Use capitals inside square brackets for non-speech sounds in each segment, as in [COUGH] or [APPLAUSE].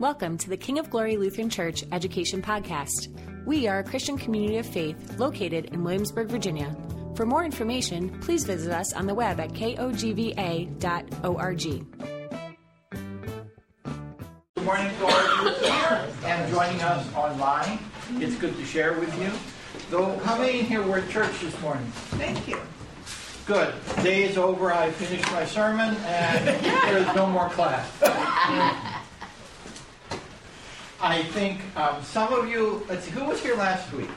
Welcome to the King of Glory Lutheran Church Education Podcast. We are a Christian community of faith located in Williamsburg, Virginia. For more information, please visit us on the web at kogva.org. Good morning to all of you here and joining us online. It's good to share with you. Though, how many in here were at church this morning? Thank you. Good. Day is over. I finished my sermon and there is no more class. [LAUGHS] I think um, some of you, let's see, who was here last week?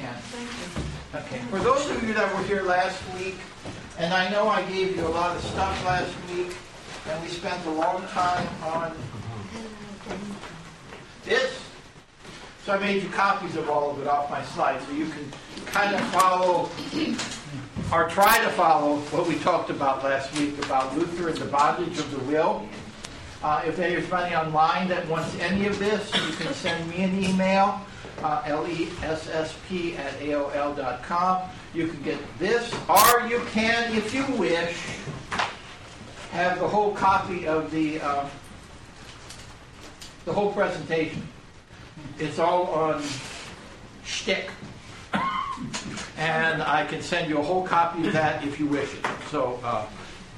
Yeah. Okay. For those of you that were here last week, and I know I gave you a lot of stuff last week, and we spent a long time on this. So I made you copies of all of it off my slide so you can kind of follow or try to follow what we talked about last week about Luther and the bondage of the will. Uh, if anybody online that wants any of this, you can send me an email, uh, lessp at aol.com. You can get this, or you can, if you wish, have the whole copy of the uh, the whole presentation. It's all on shtick. And I can send you a whole copy of that if you wish it. So uh,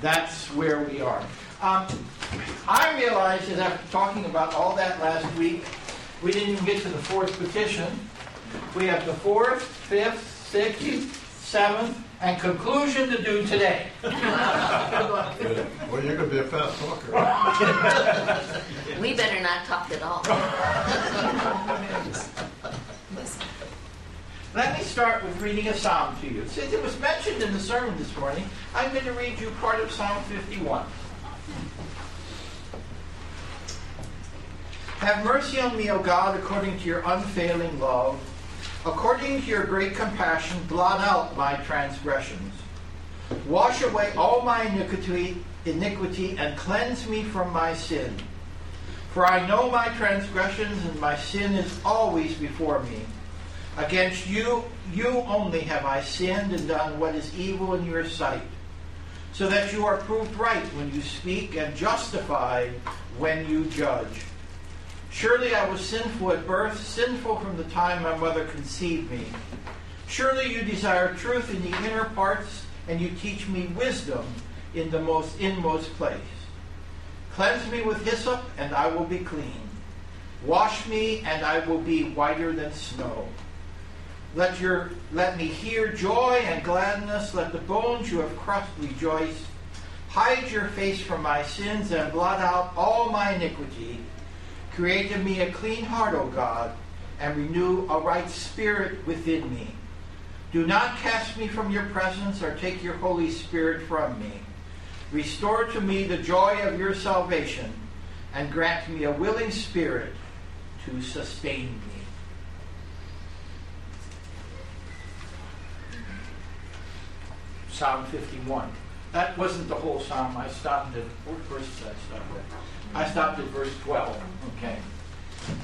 that's where we are. Um, I realized that after talking about all that last week, we didn't even get to the fourth petition. We have the fourth, fifth, sixth, seventh, and conclusion to do today. well, you're going to be a fast talker. [LAUGHS] we better not talk at all. Let me start with reading a psalm to you. Since it was mentioned in the sermon this morning, I'm going to read you part of Psalm 51. Have mercy on me, O God, according to your unfailing love. According to your great compassion, blot out my transgressions. Wash away all my iniquity, iniquity and cleanse me from my sin. For I know my transgressions, and my sin is always before me. Against you, you only have I sinned and done what is evil in your sight, so that you are proved right when you speak and justified when you judge. Surely I was sinful at birth, sinful from the time my mother conceived me. Surely you desire truth in the inner parts, and you teach me wisdom in the most inmost place. Cleanse me with hyssop, and I will be clean. Wash me, and I will be whiter than snow. Let your let me hear joy and gladness. Let the bones you have crushed rejoice. Hide your face from my sins and blot out all my iniquity. Create in me a clean heart, O God, and renew a right spirit within me. Do not cast me from your presence or take your Holy Spirit from me. Restore to me the joy of your salvation and grant me a willing spirit to sustain me. Psalm 51. That wasn't the whole psalm. I stopped at, what verse did I stop at? I stopped at verse 12. Okay.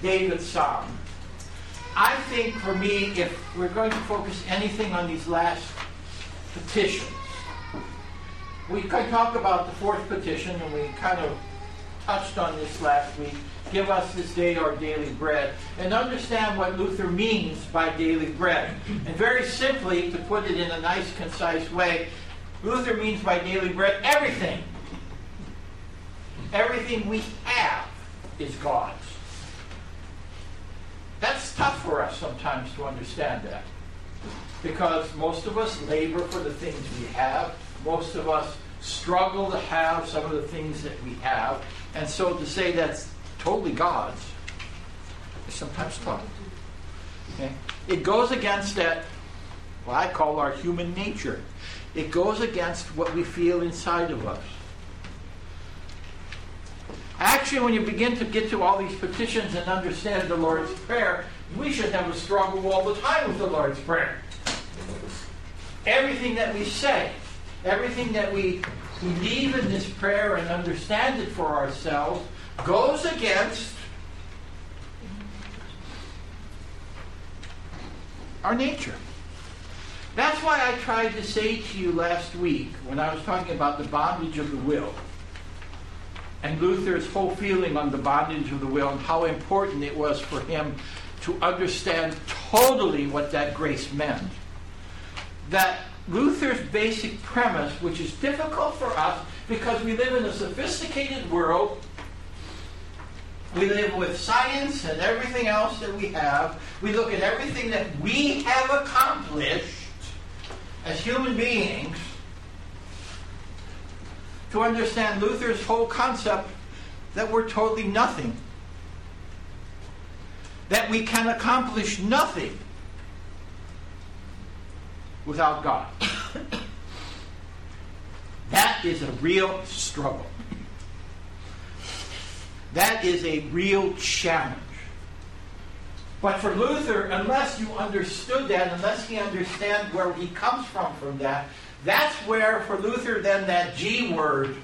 David's Psalm. I think for me, if we're going to focus anything on these last petitions, we could talk about the fourth petition, and we kind of touched on this last week. Give us this day our daily bread, and understand what Luther means by daily bread. And very simply, to put it in a nice, concise way, Luther means by daily bread everything Everything we have is God's. That's tough for us sometimes to understand that. Because most of us labor for the things we have. Most of us struggle to have some of the things that we have. And so to say that's totally God's is sometimes tough. Okay? It goes against that, what I call our human nature. It goes against what we feel inside of us. Actually, when you begin to get to all these petitions and understand the Lord's Prayer, we should have a struggle all the time with the Lord's Prayer. Everything that we say, everything that we believe in this prayer and understand it for ourselves goes against our nature. That's why I tried to say to you last week when I was talking about the bondage of the will and Luther's whole feeling on the bondage of the will and how important it was for him to understand totally what that grace meant. That Luther's basic premise, which is difficult for us because we live in a sophisticated world, we live with science and everything else that we have, we look at everything that we have accomplished as human beings to understand Luther's whole concept that we're totally nothing. That we can accomplish nothing without God. [COUGHS] that is a real struggle. That is a real challenge. But for Luther, unless you understood that, unless he understands where he comes from from that, that's where, for Luther, then that G word,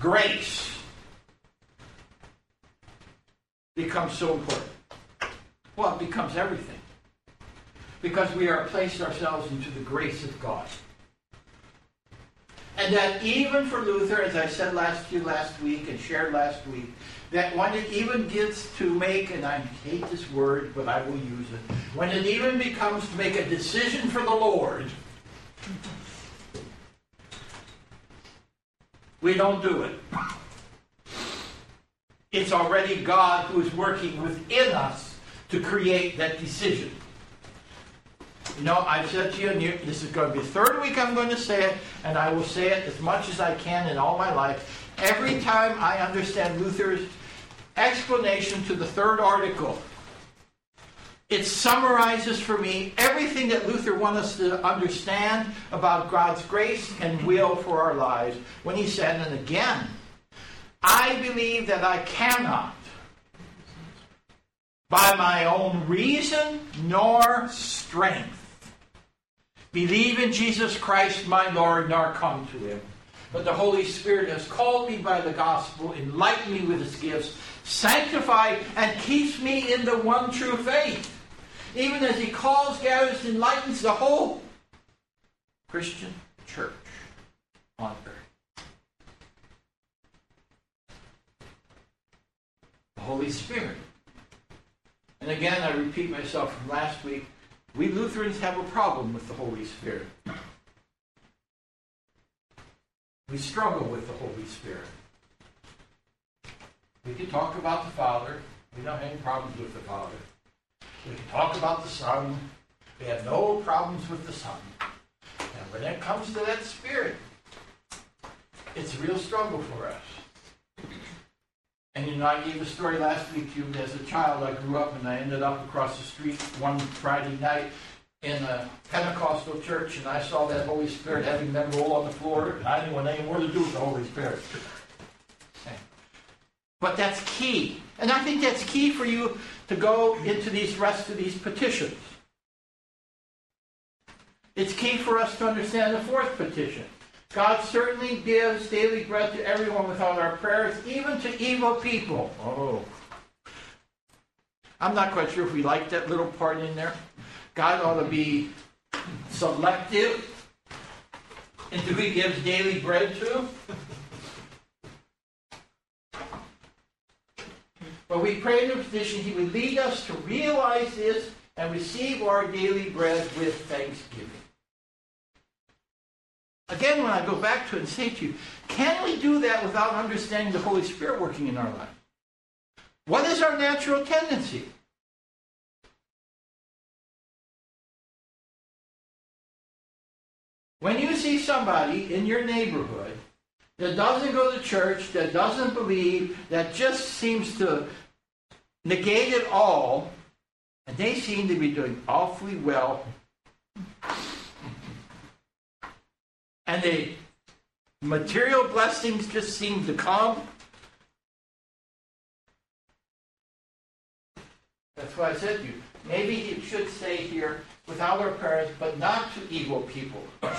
grace, becomes so important. Well, it becomes everything. Because we are placed ourselves into the grace of God. And that even for Luther, as I said last you last week and shared last week, that when it even gets to make, and I hate this word, but I will use it, when it even becomes to make a decision for the Lord, we don't do it. It's already God who is working within us to create that decision. You know, I've said to you, and you, this is going to be the third week I'm going to say it, and I will say it as much as I can in all my life. Every time I understand Luther's explanation to the third article, it summarizes for me everything that Luther wants us to understand about God's grace and will for our lives when he said, and again, I believe that I cannot, by my own reason nor strength, believe in Jesus Christ my Lord nor come to him. But the Holy Spirit has called me by the gospel, enlightened me with his gifts, sanctified, and keeps me in the one true faith. Even as he calls, gathers, enlightens the whole Christian church on earth. The Holy Spirit. And again, I repeat myself from last week we Lutherans have a problem with the Holy Spirit. We struggle with the Holy Spirit. We can talk about the Father. We don't have any problems with the Father. We can talk about the Son. We have no problems with the Son. And when it comes to that Spirit, it's a real struggle for us. And you know, I gave a story last week to you. As a child, I grew up and I ended up across the street one Friday night in a Pentecostal church, and I saw that Holy Spirit having them roll on the floor, and I didn't want anything more to do with the Holy Spirit. But that's key. And I think that's key for you to go into these rest of these petitions. It's key for us to understand the fourth petition. God certainly gives daily bread to everyone without our prayers, even to evil people. Oh. I'm not quite sure if we like that little part in there. God ought to be selective in who he gives daily bread to. But we pray in the petition he would lead us to realize this and receive our daily bread with thanksgiving. Again, when I go back to it and say to you, can we do that without understanding the Holy Spirit working in our life? What is our natural tendency? When you see somebody in your neighborhood that doesn't go to church, that doesn't believe, that just seems to negate it all, and they seem to be doing awfully well and the material blessings just seem to come. That's why I said to you, maybe it should say here, without our prayers, but not to evil people. [LAUGHS]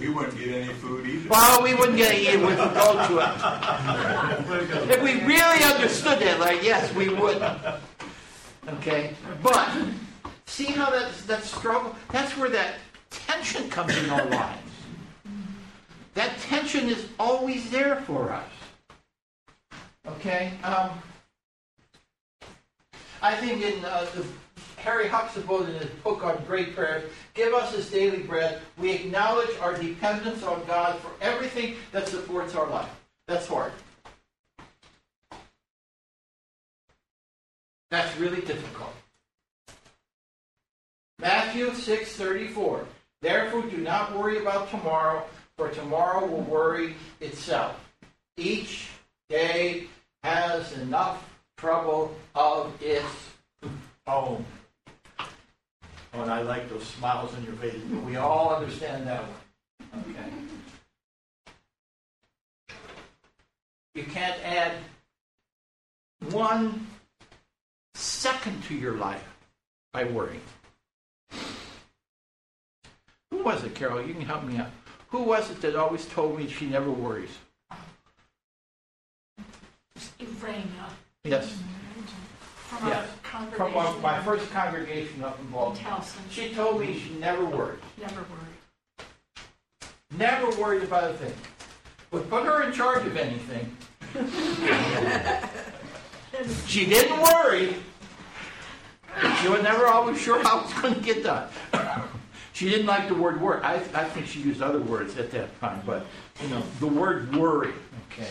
We wouldn't get any food either. Well, we wouldn't get any if we go to it. If we really understood that, like, yes, we would. Okay? But, see how that, that struggle, that's where that tension comes in our lives. that tension is always there for us. Okay? Um, I think in uh, the, Harry Huxtable in his book on Great Prayers, Give Us This Daily Bread, we acknowledge our dependence on God for everything that supports our life. That's hard. That's really difficult. Matthew 6:34. Therefore do not worry about tomorrow, for tomorrow will worry itself. Each day has enough trouble of its own. Oh, and I like those smiles on your face. We all understand that one. Okay. You can't add one second to your life by worrying. Who was it, Carol? You can help me out. Who was it that always told me she never worries? Ephraimia Yes, from Yes. our from my, my first congregation up in in Baltimore. Towson. She told me she never worried. Never worried. Never worried about a thing. Would put her in charge of anything. [LAUGHS] she didn't worry. She was never always sure how it was going to get done. She didn't like the word worry. I, I think she used other words at that time, but you know, the word worry. Okay.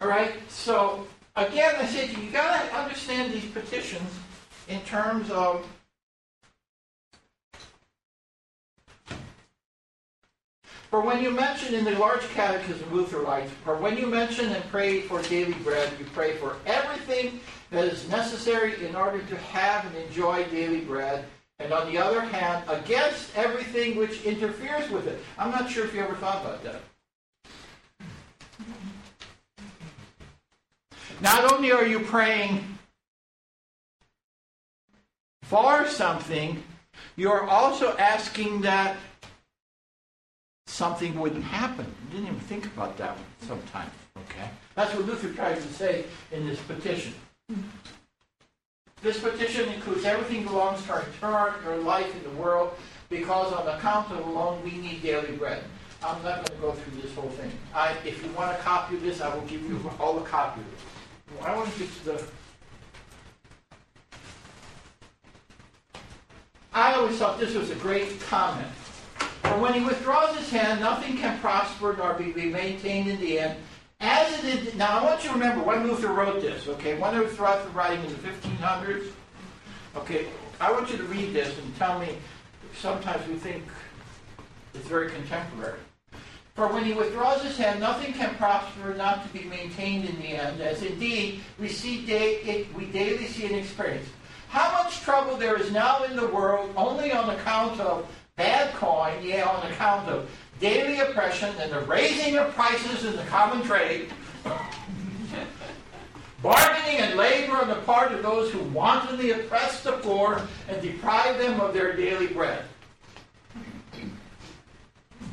All right. So again, I said you got to understand these petitions in terms of For when you mention in the large catechism Luther writes, for when you mention and pray for daily bread, you pray for everything that is necessary in order to have and enjoy daily bread, and on the other hand, against everything which interferes with it. I'm not sure if you ever thought about that. Not only are you praying for something, you're also asking that something wouldn't happen. You didn't even think about that sometimes. Okay? That's what Luther tries to say in this petition. This petition includes everything belongs to our entire life in the world because on account of alone we need daily bread. I'm not going to go through this whole thing. I, if you want a copy of this, I will give you all the copy of it. I want to get to the. I always thought this was a great comment. For when he withdraws his hand, nothing can prosper nor be maintained in the end. As it is, now I want you to remember when Luther wrote this, okay? When it was writing in the 1500s. Okay, I want you to read this and tell me, sometimes we think it's very contemporary. For when he withdraws his hand, nothing can prosper not to be maintained in the end, as indeed we see day, it, we daily see and experience. How much trouble there is now in the world only on account of bad coin, yeah, on account of daily oppression and the raising of prices in the common trade, bargaining and labor on the part of those who wantonly oppress the poor and deprive them of their daily bread.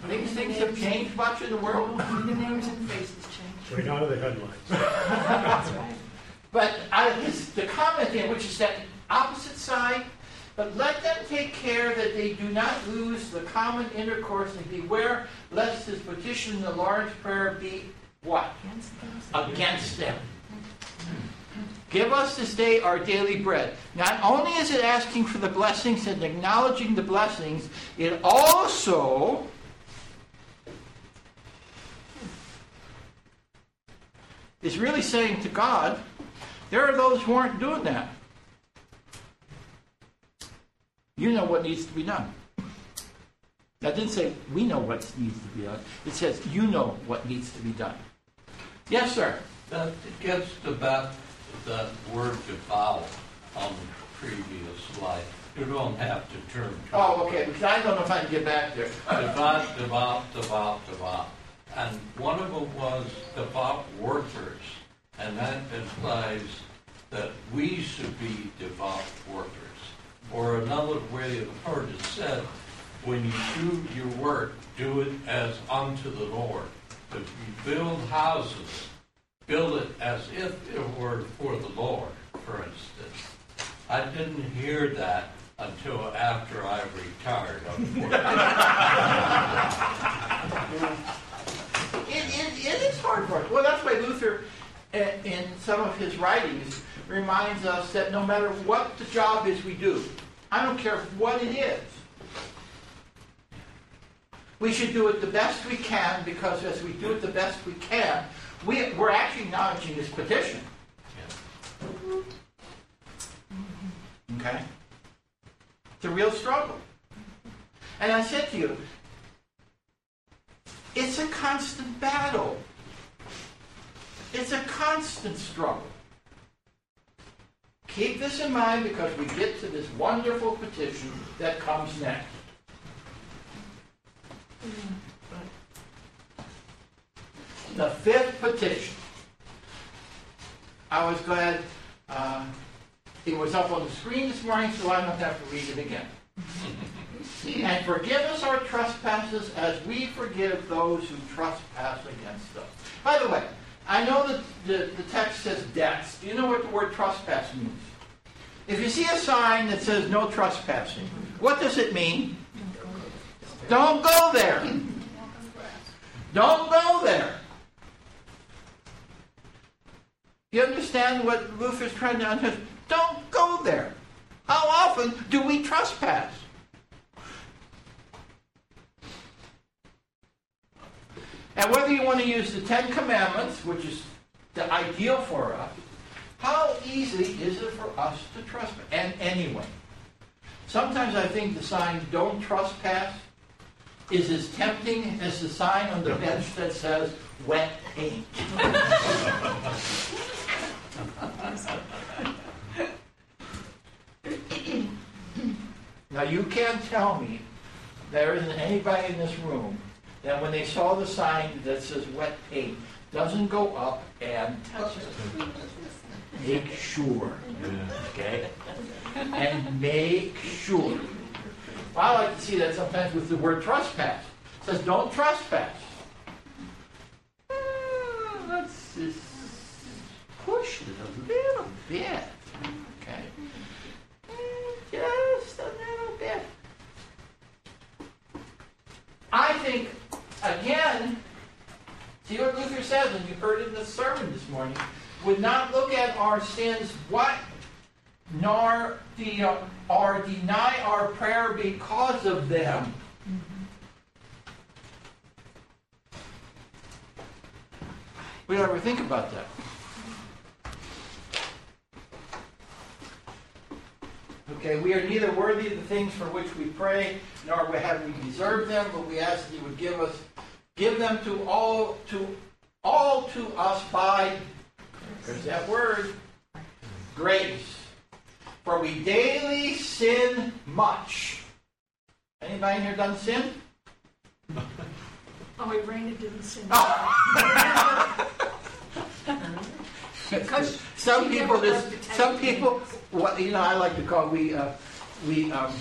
These things have changed much in the world. The names and faces change. Right out of the headlines. That's [LAUGHS] right. But uh, his, the comment in which is that opposite side, but let them take care that they do not lose the common intercourse and beware lest his petition in the Lord's Prayer be what? Against them. Give us this day our daily bread. Not only is it asking for the blessings and acknowledging the blessings, it also is really saying to God, there are those who aren't doing that. You know what needs to be done. That didn't say we know what needs to be done. It says you know what needs to be done. Yes, sir. That gets to back that word devout on the previous slide. You don't have to turn to Oh, okay, because I don't know if I can get back there. devout, devout, devout, devout. And one of them was devout workers, and that implies that we should be devout workers. Or another way the word is said, when you do your work, do it as unto the Lord. If you build houses, build it as if it were for the Lord, for instance. I didn't hear that until after I retired, unfortunately. [LAUGHS] It is hard us. Well, that's why Luther, in some of his writings, reminds us that no matter what the job is we do, I don't care what it is, we should do it the best we can because as we do it the best we can, we, we're actually acknowledging this petition. Okay? It's a real struggle. And I said to you, it's a constant battle. It's a constant struggle. Keep this in mind because we get to this wonderful petition that comes next. The fifth petition. I was glad uh, it was up on the screen this morning, so I don't have to read it again. and forgive us our trespasses as we forgive those who trespass against us. By the way, I know that the, the text says debts. Do you know what the word trespass means? If you see a sign that says no trespassing, what does it mean? Don't go there. Don't go there. You understand what Luther's trying to understand? Don't go there. How often do we trespass? And whether you want to use the Ten Commandments, which is the ideal for us, how easy is it for us to trespass? And anyway, sometimes I think the sign "Don't trespass" is as tempting as the sign on the bench that says "Wet paint." [LAUGHS] now you can't tell me there isn't anybody in this room that when they saw the sign that says "Wet paint" doesn't go up and Touch it. make sure, okay? And make sure. I like to see that sometimes with the word trespass. It says, don't trespass. Uh, Let's just push it a little bit, okay? Just a little bit. I think, again, See what Luther says, and you heard it in the sermon this morning, would not look at our sins what? Nor the, uh, or deny our prayer because of them. We don't ever think about that. Okay, we are neither worthy of the things for which we pray, nor have we deserved them, but we ask that you would give us give them to all to all to us by there's that word grace. For we daily sin much. Anybody here done sin? Oh, Irena didn't sing. [LAUGHS] because some people just some people what you know i like to call we uh, we um,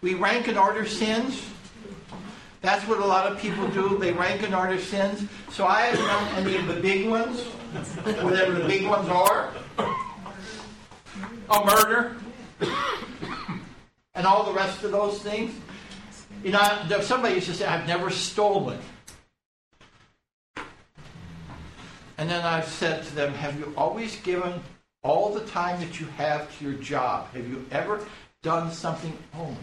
we rank and order sins That's what a lot of people do. They rank and order sins. So I haven't done any of the big ones, whatever the big ones are. A murder. And all the rest of those things. You know, somebody used to say, I've never stolen. And then I've said to them, Have you always given all the time that you have to your job? Have you ever done something? Oh.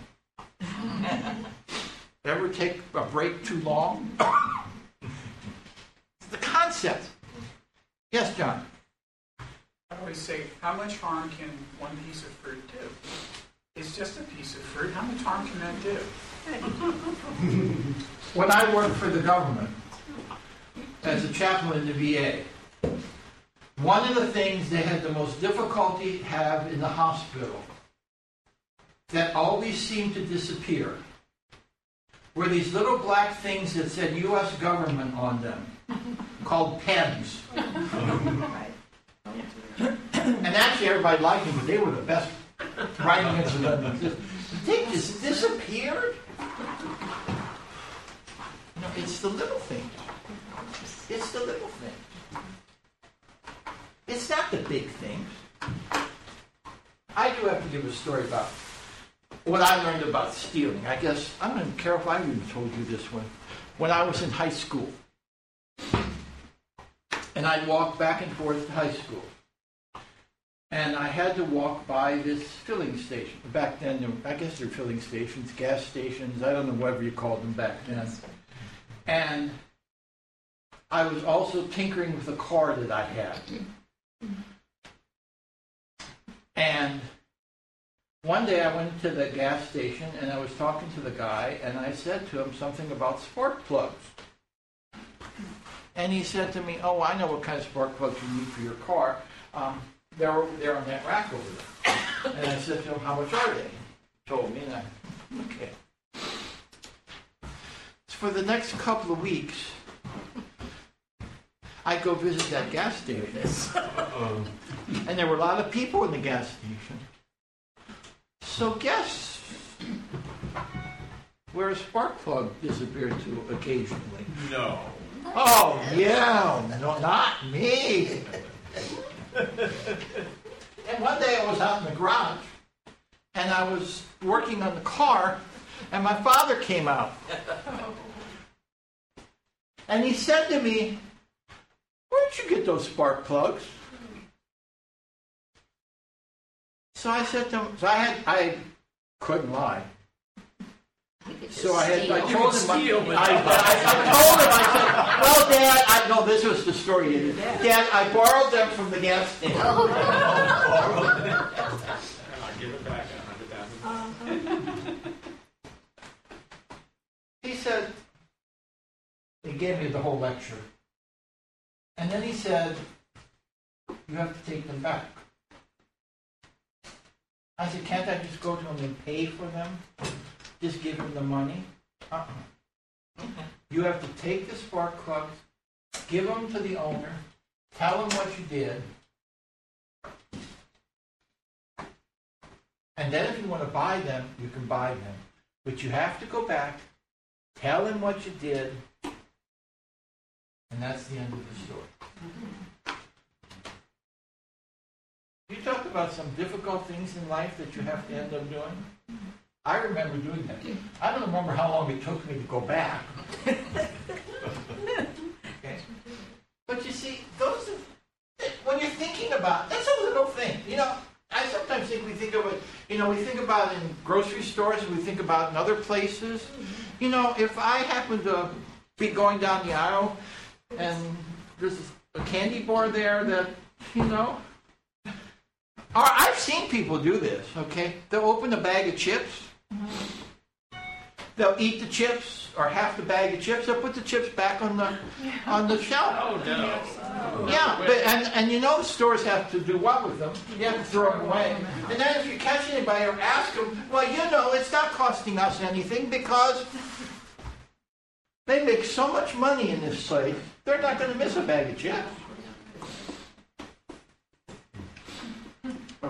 [LAUGHS] Ever take a break too long? the concept. Yes, John. I always say, how much harm can one piece of fruit do? It's just a piece of fruit. How much harm can that do? [LAUGHS] When I worked for the government as a chaplain in the VA, one of the things they had the most difficulty have in the hospital that always seemed to disappear were these little black things that said U.S. government on them, called pens. and actually, everybody liked them, but they were the best writing instruments. They just disappeared. No, it's the little thing. It's the little thing. It's not the big things. I do have to give a story about what I learned about stealing. I guess, I don't care if I even told you this one. When I was in high school, and I'd walk back and forth to high school. And I had to walk by this filling station. Back then, I guess they're filling stations, gas stations, I don't know whatever you called them back then. And I was also tinkering with a car that I had. And one day I went to the gas station and I was talking to the guy and I said to him something about spark plugs. And he said to me, "Oh, I know what kind of spark plugs you need for your car. Um, they're they're on that rack over there." And I said to him, "How much are they?" He told me, and I okay. So for the next couple of weeks, I go visit that gas station, and there were a lot of people in the gas station. So guess where a spark plug disappeared to occasionally. No. Oh, yeah, no, not me. and one day I was out in the garage and I was working on the car and my father came out. And he said to me, Where'd you get those spark plugs? So I said to him, so I had, I couldn't lie. So I had, I told him, I, I, I told him, I said, well, Dad, I, no, this was the story. Dad, I borrowed them from the gas station. I'll give it back a hundred thousand. He said, he gave me the whole lecture. And then he said, you have to take them back. I said, can't I just go to him and pay for them? Just give him the money? Uh-uh. You have to take the spark plugs, give them to the owner, tell him what you did, and then if you want to buy them, you can buy them. But you have to go back, tell him what you did, and that's the end of the story. Mm-hmm. About some difficult things in life that you have to end up doing. I remember doing that. I don't remember how long it took me to go back. [LAUGHS] Okay. But you see, those are, when you're thinking about that's a little thing. You know, I sometimes think we think of it. You know, we think about in grocery stores. We think about in other places. You know, if I happen to be going down the aisle and there's a candy bar there that you know. Or I've seen people do this, okay? They'll open a bag of chips. They'll eat the chips or half the bag of chips. They'll put the chips back on the on the shelf. Oh, no. Yeah, but and, and you know stores have to do what with them? You have to throw them away. And then if you catch anybody or ask them, well, you know, it's not costing us anything because they make so much money in this place. They're not going to miss a bag of chips.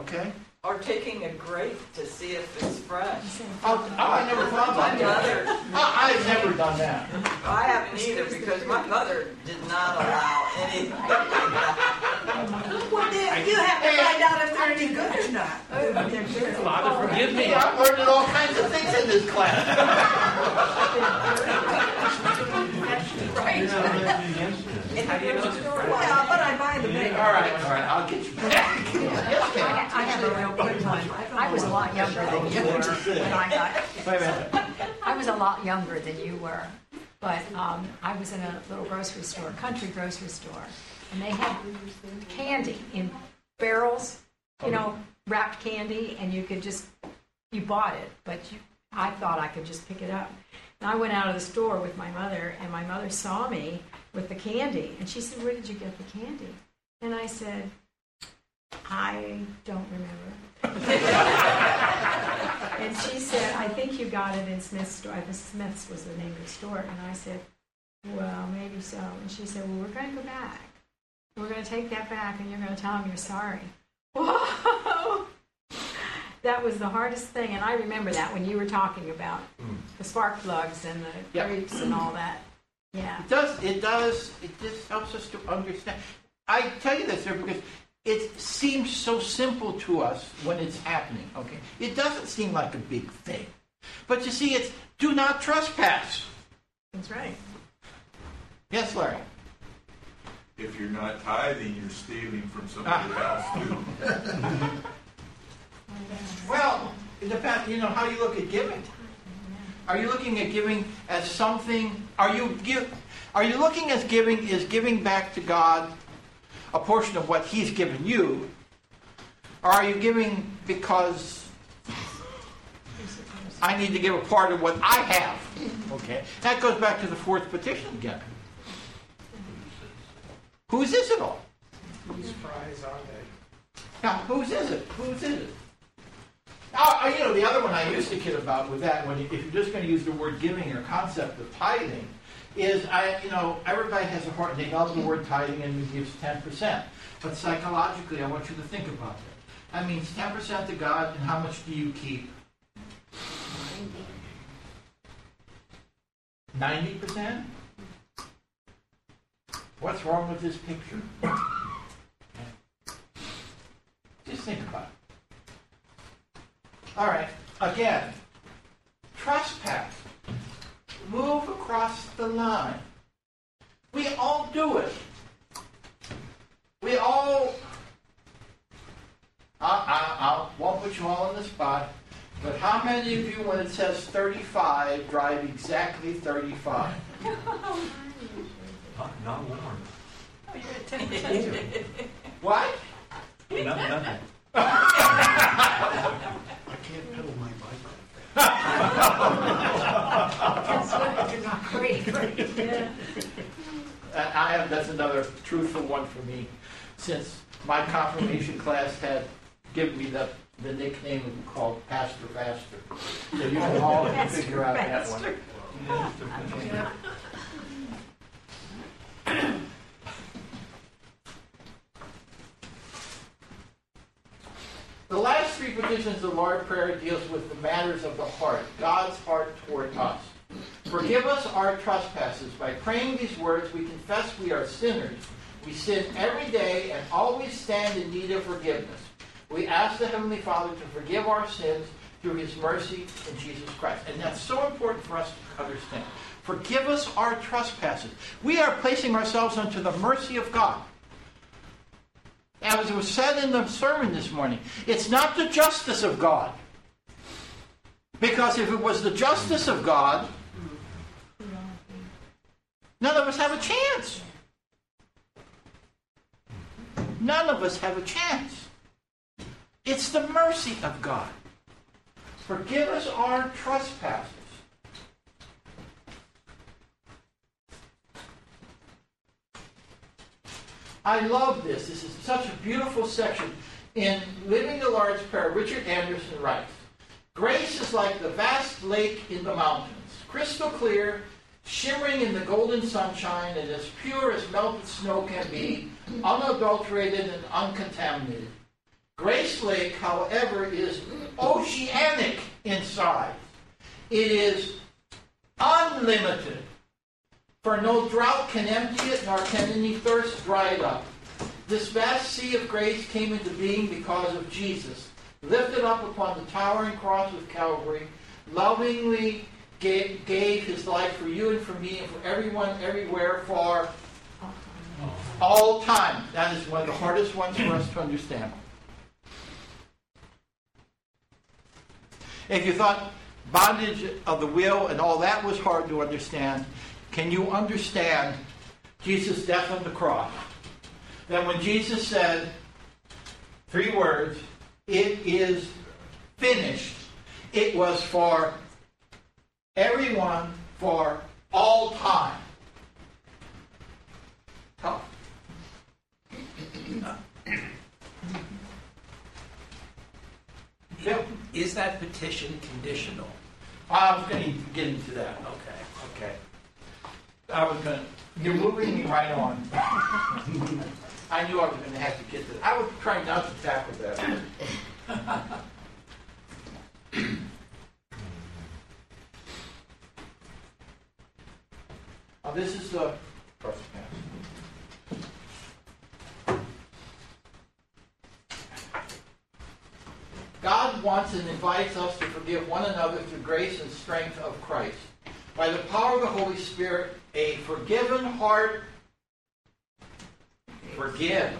Okay. Or taking a grape to see if it's fresh. Oh, oh, I never thought My about that. mother, I, I've never done that. I haven't either because my mother did not allow anything like that. Well, then you have to find out if they're any good or not. If they're good. Father, forgive me. Yeah, I'm learning all kinds of things in this class. [LAUGHS] Well, but I buy the big. All right, all right, I'll get you back. [LAUGHS] Yes, ma'am. I have a real quick one. I was a lot younger than you were when I got, Wait a minute. [LAUGHS] I was a lot younger than you were. But um, I was in a little grocery store, country grocery store, and they had candy in barrels, you know, wrapped candy, and you could just, you bought it, but you, I thought I could just pick it up. I went out of the store with my mother, and my mother saw me with the candy, and she said, "Where did you get the candy?" And I said, "I don't remember." [LAUGHS] And she said, I think you got it in Smith's store. I uh, think Smith's was the name of the store. And I said, well, maybe so. And she said, well, we're going to go back. We're going to take that back and you're going to tell them you're sorry. [LAUGHS] Whoa! That was the hardest thing. And I remember that when you were talking about the spark plugs and the Yeah. grapes and all that. Yeah. It does, it does, it just helps us to understand. I tell you this, sir, because it seems so simple to us when it's happening, okay? It doesn't seem like a big thing. But you see, it's do not trespass. That's right. Yes, Larry? if you're not tithing, you're stealing from somebody ah. else too. [LAUGHS] Well, it depends, you know, how you look at giving. Are you looking at giving as something, are you give, are you looking at giving is giving back to God a portion of what He's given you? Or are you giving because I need to give a part of what I have? Okay. That goes back to the fourth petition again. Whose is it all? Whose prize are they? Now, whose is it? Whose is it? You know, the other one I used to kid about with that, when you, if you're just going to use the word giving or concept of tithing, is I, you know, everybody has a heart. They love the word tithing and gives ten percent. But psychologically, I want you to think about that. That means ten percent to God, and how much do you keep? Ninety percent. What's wrong with this picture? [COUGHS] Just think about it. All right, again, trespass. Move across the line. We all do it. We all. I, I, I won't put you all on the spot, but how many of you, when it says 35, drive exactly 35? Uh, not, not warm. Oh, you're at ten percent. What? Not, nothing. I can't pedal my bike. You're not great. Yeah. I have, that's another truthful one for me, since my confirmation class had given me the, the nickname called Pastor Faster. So you can all Pastor figure out that one. Faster. [LAUGHS] The last three petitions of the Lord Prayer deals with the matters of the heart, God's heart toward us. Forgive us our trespasses. By praying these words, we confess we are sinners. We sin every day and always stand in need of forgiveness. We ask the Heavenly Father to forgive our sins through His mercy in Jesus Christ. And that's so important for us to understand. Forgive us our trespasses. We are placing ourselves unto the mercy of God. As it was said in the sermon this morning, it's not the justice of God. Because if it was the justice of God, none of us have a chance. None of us have a chance. It's the mercy of God. Forgive us our trespasses. I love this. This is such a beautiful section. In Living the Lord's Prayer, Richard Anderson writes Grace is like the vast lake in the mountains, crystal clear, shimmering in the golden sunshine, and as pure as melted snow can be, unadulterated and uncontaminated. Grace Lake, however, is oceanic in size. It is unlimited. For no drought can empty it, nor can any thirst dry it up. This vast sea of grace came into being because of Jesus, lifted up upon the towering cross of Calvary, lovingly gave, gave his life for you and for me and for everyone, everywhere, for all time. That is one of the hardest ones for us to understand. If you thought bondage of the will and all that was hard to understand, can you understand Jesus' death on the cross? That when Jesus said three words, it is finished, it was for everyone for all time. Tough. Is that petition conditional? I was going to get into that. Okay. Okay. I was going to, you're moving me right on. [LAUGHS] I knew I was going to have to get that. I was trying not to tackle that. [LAUGHS] Now, this is the first pass. God wants and invites us to forgive one another through grace and strength of Christ. By the power of the Holy Spirit, a forgiven heart forgive.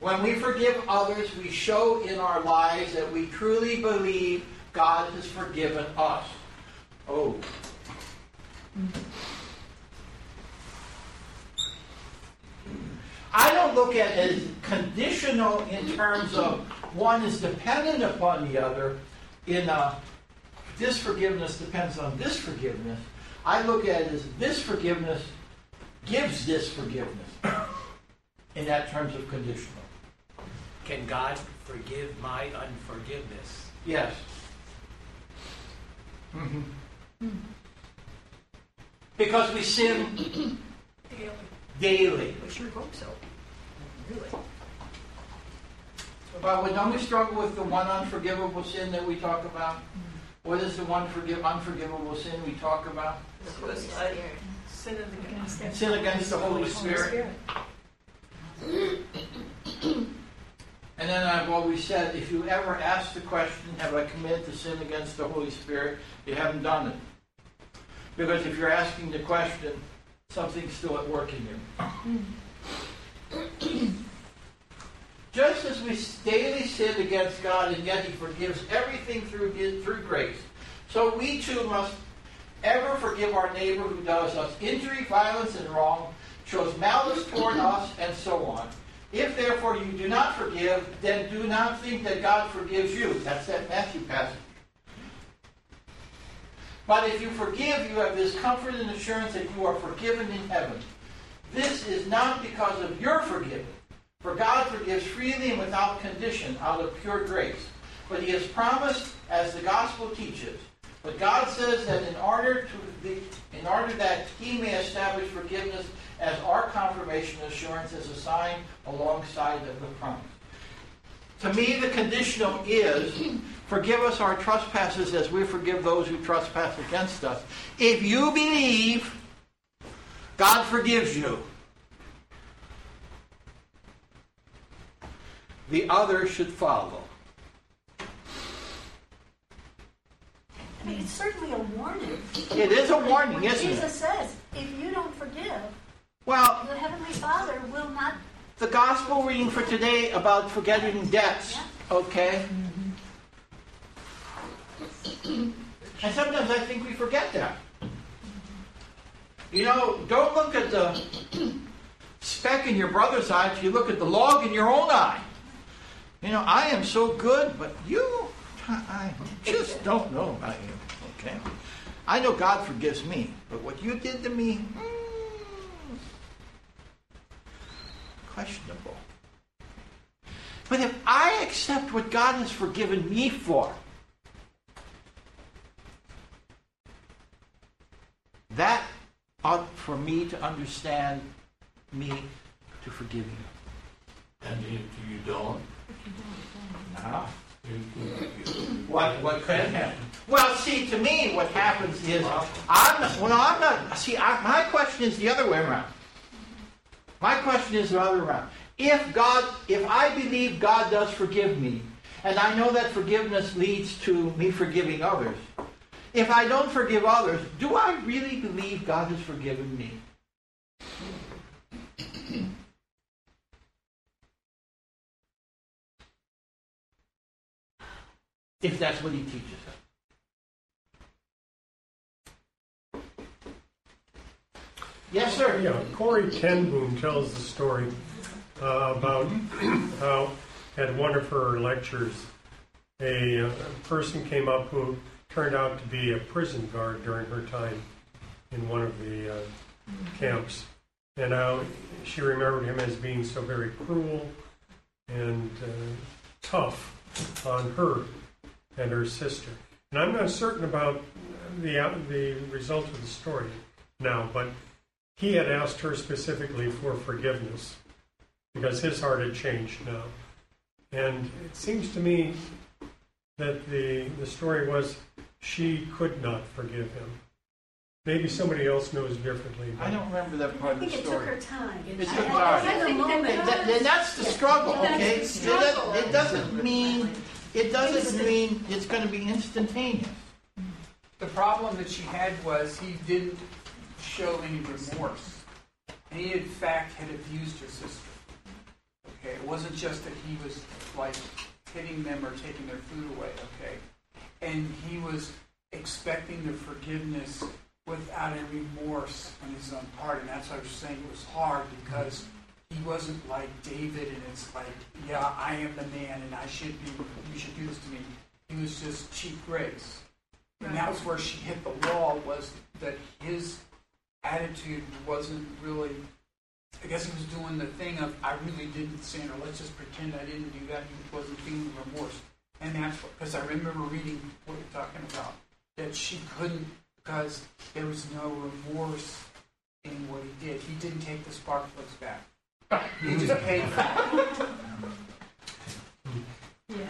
When we forgive others, we show in our lives that we truly believe God has forgiven us. Oh. I don't look at it as conditional in terms of one is dependent upon the other in a this forgiveness depends on this forgiveness. I look at it as this forgiveness gives this forgiveness in that terms of conditional. Can God forgive my unforgiveness? Yes. hmm Because we sin daily. Daily. We sure hope so. Really. But we don't we struggle with the one unforgivable sin that we talk about? What is the one forgive, unforgivable sin we talk about? Sin against Sin against the Holy Spirit. And then I've always said, if you ever ask the question, have I committed to sin against the Holy Spirit, you haven't done it. Because if you're asking the question, something's still at work in you. Just as we daily sin against God, and yet He forgives everything through his, through grace, so we too must ever forgive our neighbor who does us injury, violence, and wrong, shows malice toward us, and so on. If therefore you do not forgive, then do not think that God forgives you. That's that Matthew passage. But if you forgive, you have this comfort and assurance that you are forgiven in heaven. This is not because of your forgiveness, for God forgives freely and without condition out of pure grace. But He has promised, as the gospel teaches. But God says that in order to in order that He may establish forgiveness as our confirmation assurance as a sign alongside of the promise. To me, the conditional is forgive us our trespasses as we forgive those who trespass against us. If you believe, God forgives you. The other should follow. Mean, it's certainly a warning. It is a warning, isn't Jesus it? says, if you don't forgive, Well, the Heavenly Father will not. the gospel reading for today about forgetting debts, okay? Mm-hmm. And sometimes I think we forget that. You know, don't look at the speck in your brother's eye if you look at the log in your own eye. You know, I am so good, but you, I just don't know about you, okay? I know God forgives me, but what you did to me, mm, questionable. But if I accept what God has forgiven me for, that ought for me to understand me to forgive you. And if you don't, No. What what could happen? Well, see, to me, what happens is I'm not, well, I'm not. See, I, my question is the other way around. My question is the other way around. If God, if I believe God does forgive me, and I know that forgiveness leads to me forgiving others, if I don't forgive others, do I really believe God has forgiven me? If that's what he teaches them. Yes, sir. Yeah, Corrie ten Boom tells the story uh, about how at one of her lectures, a, uh, person came up who turned out to be a prison guard during her time in one of the uh, camps, and how she remembered him as being so very cruel and uh, tough on her and her sister. And I'm not certain about the out- the result of the story now, but he had asked her specifically for forgiveness because his heart had changed now. And it seems to me that the the story was she could not forgive him. Maybe somebody else knows differently. I don't remember that part I of think the it took her time. It took time. I think the moment. That- then that's the struggle, okay? the It struggle. doesn't- It doesn't mean, it doesn't mean it's going to be instantaneous. The problem that she had was he didn't show any remorse. he in fact had abused her sister. Okay, it wasn't just that he was like hitting them or taking their food away. Okay, and he was expecting the forgiveness without any remorse on his own part, and that's why I was saying it was hard because he wasn't like David, and it's like, yeah, I am the man, and I should be. You should do this to me. He was just cheap grace, and that was where she hit the wall. Was that his attitude wasn't really. I guess he was doing the thing of I really didn't sin, or let's just pretend I didn't do that. He wasn't feeling remorse, and that's because I remember reading what you're talking about that she couldn't because there was no remorse in what he did. He didn't take the spark plugs back. He just paid for it. Yeah.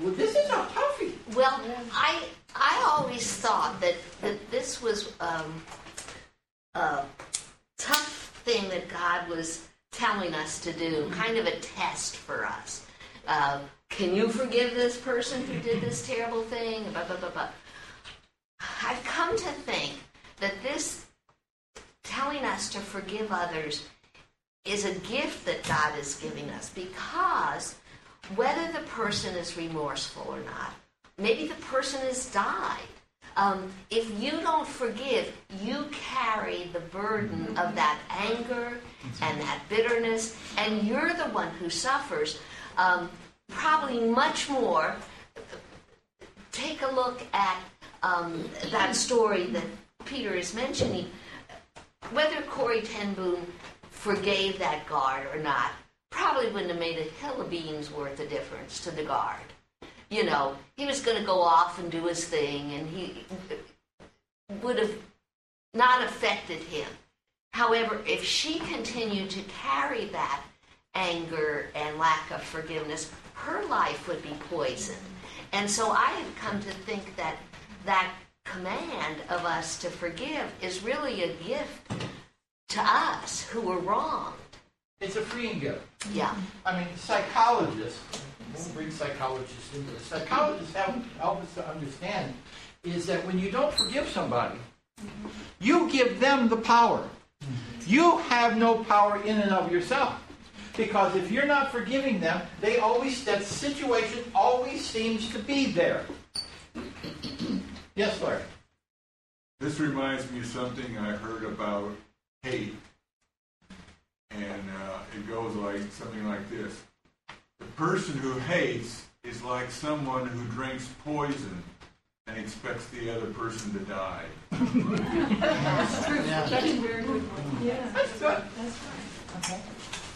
Well, this is a toughie. Well, I I always thought that, that this was um, a tough thing that God was telling us to do, kind of a test for us. Uh, can you forgive this person who did this terrible thing? Blah, blah, blah, blah. I've come to think that this telling us to forgive others is a gift that God is giving us because whether the person is remorseful or not, maybe the person has died. Um, if you don't forgive, you carry the burden of that anger and that bitterness, and you're the one who suffers um, probably much more. Take a look at um, that story that Peter is mentioning. Whether Corrie ten Boom forgave that guard or not probably wouldn't have made a hill of beans worth of difference to the guard. You know, he was going to go off and do his thing, and he would have not affected him. However, if she continued to carry that anger and lack of forgiveness, her life would be poisoned. And so I have come to think that that command of us to forgive is really a gift to us who were wronged. It's a freeing gift. Yeah. I mean, psychologists, we'll bring psychologists into this. Psychologists help, help us to understand is that when you don't forgive somebody, you give them the power. You have no power in and of yourself. Because if you're not forgiving them, they always that situation always seems to be there. Yes, Larry. This reminds me of something I heard about hate. And uh, it goes like something like this. The person who hates is like someone who drinks poison and expects the other person to die. [LAUGHS] That's true. Yeah. That's a very good one. Yeah. That's good. That's right. Okay.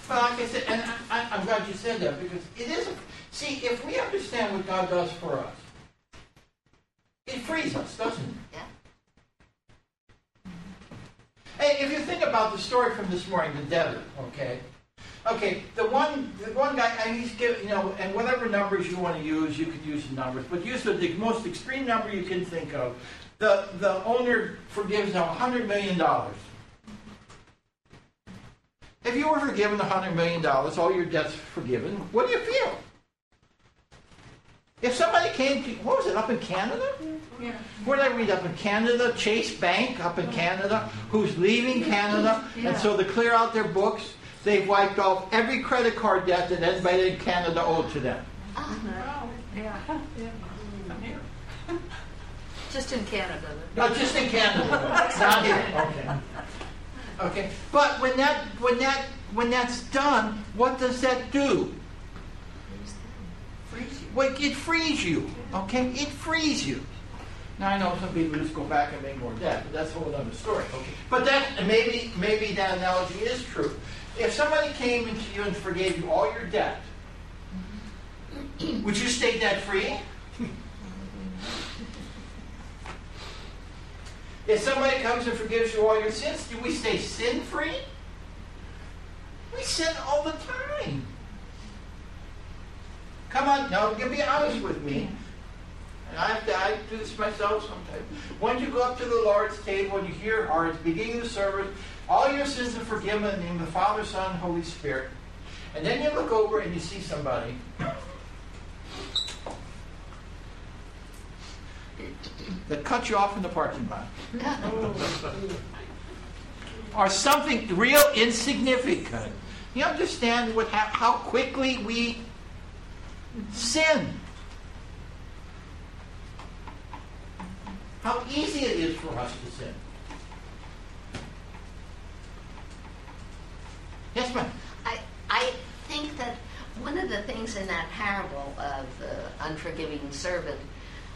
Well, like I said, and I, I, I'm glad you said that because it is. See, if we understand what God does for us, it frees us, doesn't it? Yeah. Hey, if you think about the story from this morning, the debtor, okay? Okay, the one, the one guy, and he's give, you know, and whatever numbers you want to use, you could use the numbers, but use the, most extreme number you can think of. The the owner forgives him hundred million dollars. If you were forgiven hundred million dollars, all your debts forgiven, what do you feel? If somebody came to, what was it, up in Canada? Yeah. Where did I read up in Canada? Chase Bank up in Canada, who's leaving Canada, and so to clear out their books, they've wiped off every credit card debt that anybody in Canada owed to them. Mm-hmm. Yeah. Yeah. [LAUGHS] Just in Canada. No, just in Canada, not here. Okay. Okay, but when that when that when that's done, what does that do? Well, it frees you. Okay, it frees you. Now I know some people just go back and make more debt, but that's a whole other story. Okay, but that maybe maybe that analogy is true. If somebody came into you and forgave you all your debt, would you stay debt free? [LAUGHS] If somebody comes and forgives you all your sins, do we stay sin free? We sin all the time. Come on, now, be honest with me. And I, have to, I do this myself sometimes. When you go up to the Lord's table and you hear, or at the beginning of the service, all your sins are forgiven in the name of the Father, Son, and Holy Spirit. And then you look over and you see somebody that cut you off in the parking lot. [LAUGHS] or something real insignificant. You understand what ha- how quickly we sin. How easy it is for us to sin. Yes, ma'am. I, I think that one of the things in that parable of the unforgiving servant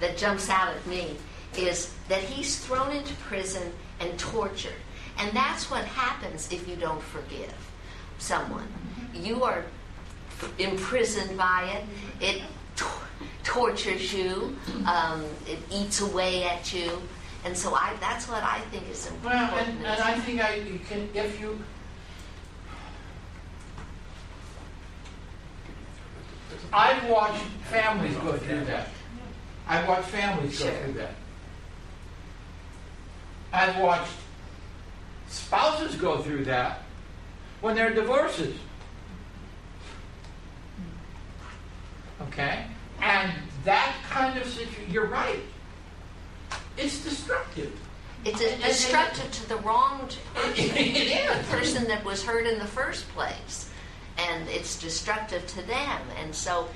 that jumps out at me is that he's thrown into prison and tortured. And that's what happens if you don't forgive someone. Mm-hmm. You are imprisoned by it. It tortures you. Um, it eats away at you. And so I, that's what I think is important. Well, and, and I think I you can if you I've watched families go through that. I've watched families go through that. I've watched spouses go through that when they're divorces. Okay? And that kind of situation, you're right. It's destructive. It's a destructive to the wronged person, [LAUGHS] the person that was hurt in the first place, and it's destructive to them. And so,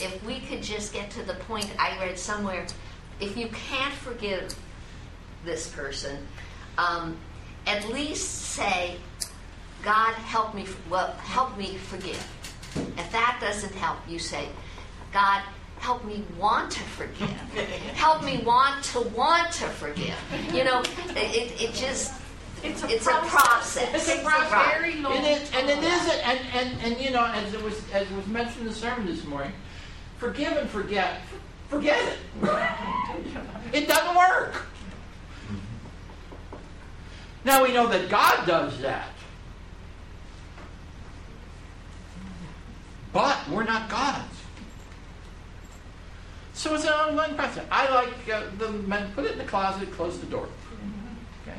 if we could just get to the point, I read somewhere, if you can't forgive this person, um, at least say, "God, help me. Well, help me forgive." If that doesn't help, you say, "God, help me want to forgive. help me want to want to forgive." You know, it, it just It's a it's a process. process. It's a Right. very long It is, and it is, and, and, and you know, as it was as it was mentioned in the sermon this morning, forgive and forget. Forget it. It doesn't work. Now we know that God does that. But we're not gods. So it's an ongoing process. I like uh, the men put it in the closet, close the door. Okay.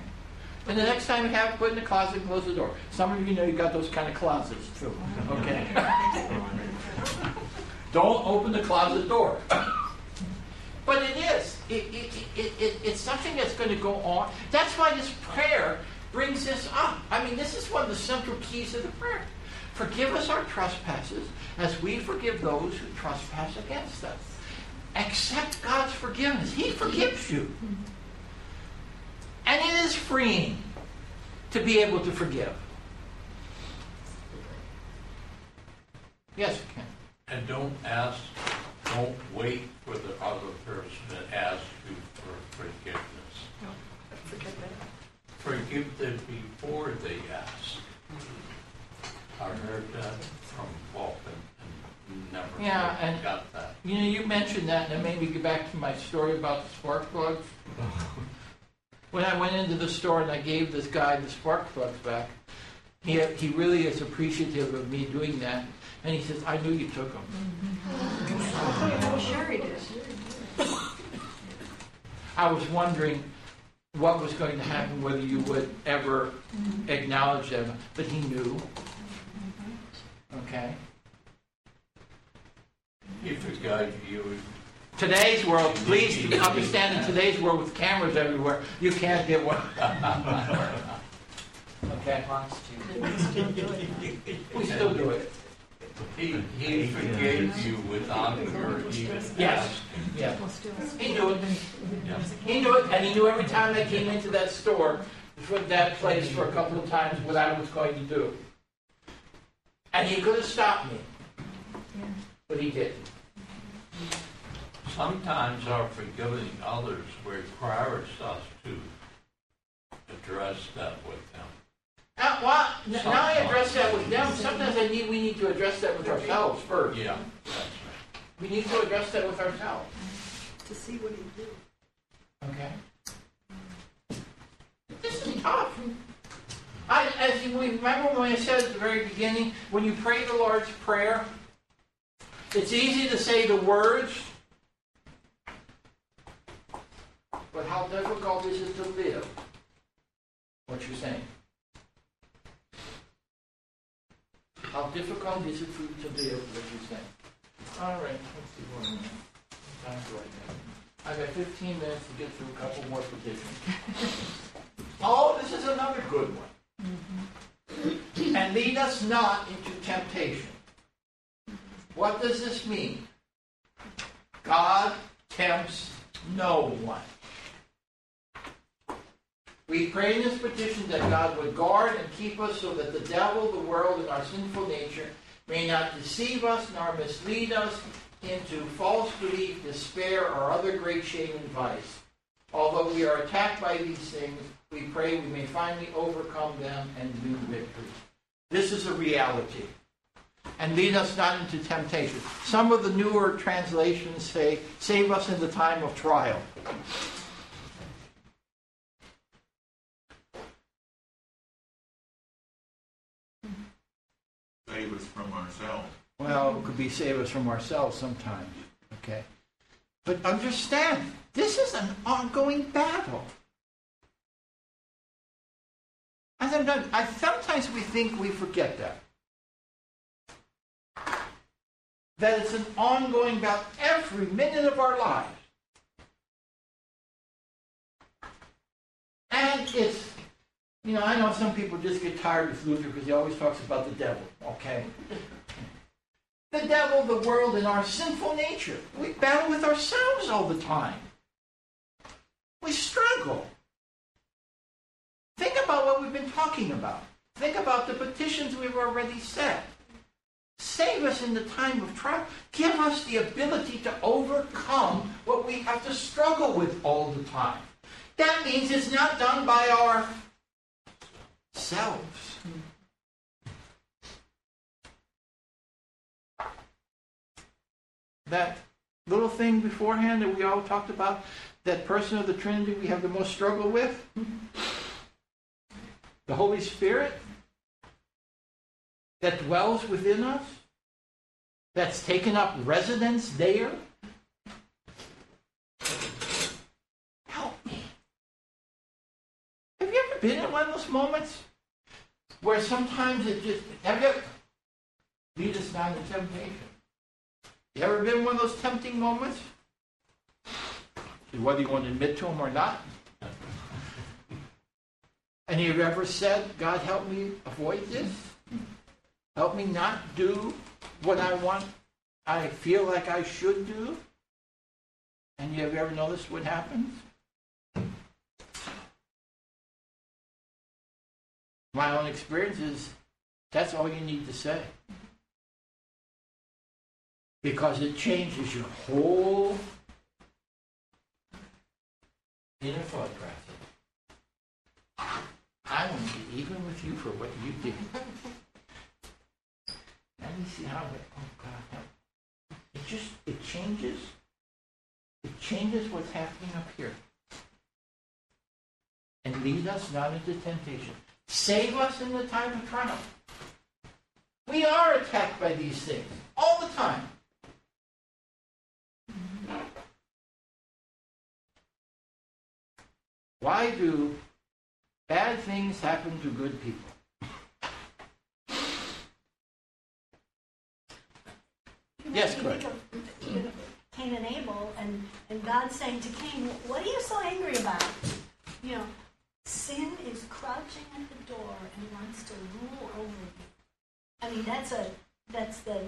And the next time you have it, put it in the closet, close the door. Some of you know you got those kind of closets too. Okay. [LAUGHS] Don't open the closet door. [LAUGHS] but it is. It, it, it, it, it's something that's going to go on. That's why this prayer brings this up. I mean, this is one of the central keys of the prayer. Forgive us our trespasses as we forgive those who trespass against us. Accept God's forgiveness. He forgives you. And it is freeing to be able to forgive. Yes, Ken. And don't ask, don't wait for the other person to ask you for forgiveness. Forgive them before they ask. I heard that from Vulcan and never Yeah, and- got. You know, you mentioned that, and it made me get back to my story about the spark plugs. [LAUGHS] When I went into the store and I gave this guy the spark plugs back, he, he really is appreciative of me doing that. And he says, I knew you took them. Oh, sure he did. I was wondering what was going to happen, whether you would ever acknowledge them, but he knew. Okay? He forgot you. Today's world, please understand in [LAUGHS] today's world with cameras everywhere, you can't get one. [LAUGHS] okay? We still do it. He, he forgave you without your even Yes. Yeah. He knew it. He knew it, and he knew every time I came into that store, for that place for a couple of times what I was going to do. And he could have stopped me, but he didn't. Sometimes our forgiving others requires us to address that with them. Now, well, n- now I address that with them. Sometimes I need, we need to address that with ourselves first. Yeah, that's right. We need to address that with ourselves. To see what he did. Okay? This is tough. I, as you we remember when I said at the very beginning, when you pray the Lord's Prayer, it's easy to say the words, but how difficult is it to live what you're saying? How difficult is it for you to live what you're saying? All right, let's see what I'm time to write that. I've got 15 minutes to get through a couple more petitions. [LAUGHS] oh, this is another good one. Mm-hmm. And lead us not into temptation. What does this mean? God tempts no one. We pray in this petition that God would guard and keep us so that the devil, the world, and our sinful nature may not deceive us nor mislead us into false belief, despair, or other great shame and vice. Although we are attacked by these things, we pray we may finally overcome them and win victory. This is a reality. And lead us not into temptation. Some of the newer translations say, save us in the time of trial. Save us from ourselves. Well, it could be save us from ourselves sometimes. Okay. But understand, this is an ongoing battle. I, don't I sometimes we think we forget that. That it's an ongoing battle every minute of our lives. And it's, you know, I know some people just get tired with Luther because he always talks about the devil, okay? The devil, the world, and our sinful nature. We battle with ourselves all the time. We struggle. Think about what we've been talking about. Think about the petitions we've already said. Save us in the time of trial. Give us the ability to overcome what we have to struggle with all the time. That means it's not done by our selves. That little thing beforehand that we all talked about, that person of the Trinity we have the most struggle with, the Holy Spirit that dwells within us, that's taken up residence there. Help me. Have you ever been in one of those moments where sometimes it just, have you lead us not into temptation? You ever been in one of those tempting moments? Whether you want to admit to them or not. And you ever said, God help me avoid this? Help me not do what I want, I feel like I should do? And you have ever noticed what happens? My own experience is that's all you need to say. Because it changes your whole inner thought process. I want to be even with you for what you did. Let me see how it, oh God, it just, it changes, it changes what's happening up here. And lead us not into temptation. Save us in the time of trial. We are attacked by these things all the time. Why do bad things happen to good people? Yes, correct. think of, you know, Cain and Abel, and, and God saying to Cain, What are you so angry about? You know, sin is crouching at the door and wants to rule over you. I mean, that's a that's the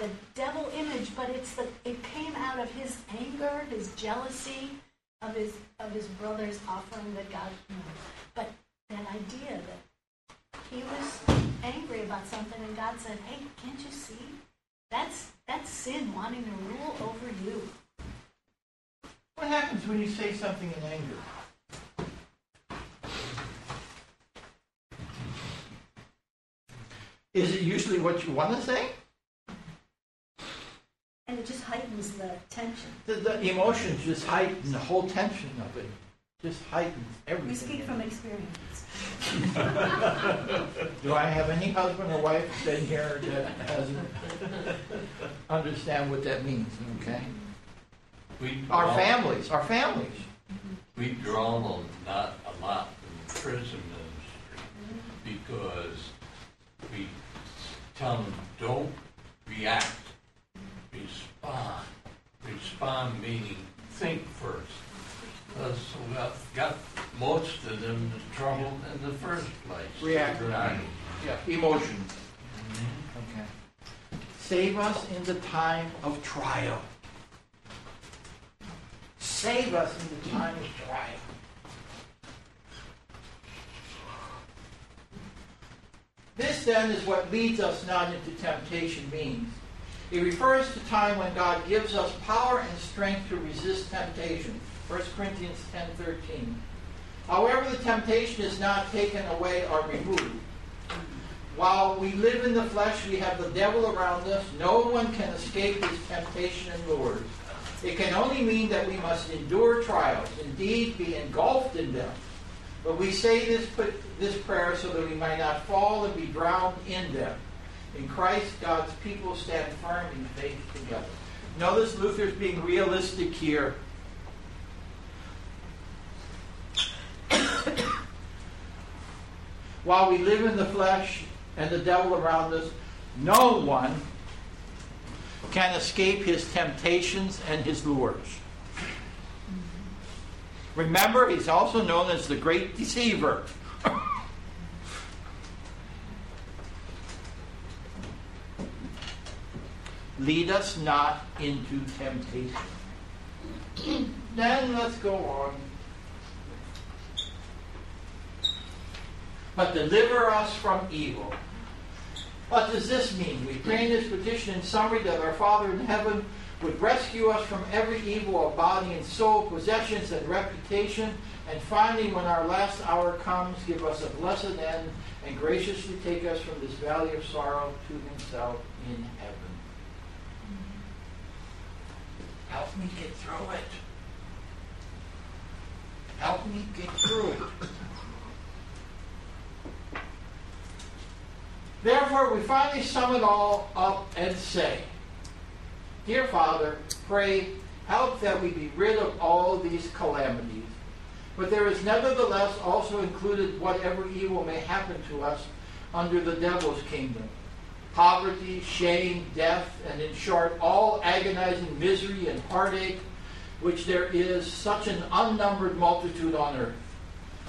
the devil image, but it's the it came out of his anger, his jealousy of his of his brother's offering that God. You know, but that idea that he was angry about something, and God said, "Hey, can't you see? That's that's sin wanting to rule over you." What happens when you say something in anger? Is it usually what you want to say? And it just heightens the tension. The, the emotions just heighten the whole tension of it. Just heightens everything. We speak from experience. [LAUGHS] Do I have any husband or wife sitting here that hasn't understand what that means? Okay. We Our families, our families. We draw them not a lot from prison ministry because we tell them don't react, respond. Respond meaning think first. That's what got most of them in trouble in the first place. Reactor. Right. Yeah, emotion. Mm-hmm. Okay. Save us in the time of trial. Save us in the time of trial. This then is what leads us not into temptation means. It refers to time when God gives us power and strength to resist temptation. 1 Corinthians 10:13. However, the temptation is not taken away or removed. While we live in the flesh, we have the devil around us. No one can escape his temptation and lures. It can only mean that we must endure trials, indeed be engulfed in them. But we say this, this prayer so that we might not fall and be drowned in them. In Christ, God's people stand firm in faith together. Notice Luther's being realistic here. While we live in the flesh and the devil around us, no one can escape his temptations and his lures. Remember, he's also known as the great deceiver. Lead us not into temptation. then let's go on. But deliver us from evil. What does this mean? We pray in this petition in summary that our Father in heaven would rescue us from every evil of body and soul, possessions and reputation, and finally, when our last hour comes, give us a blessed end and graciously take us from this valley of sorrow to himself in heaven. Help me get through it. Help me get through it. Therefore, we finally sum it all up and say, Dear Father, pray, help that we be rid of all these calamities. But there is nevertheless also included whatever evil may happen to us under the devil's kingdom poverty, shame, death, and in short, all agonizing misery and heartache, which there is such an unnumbered multitude on earth.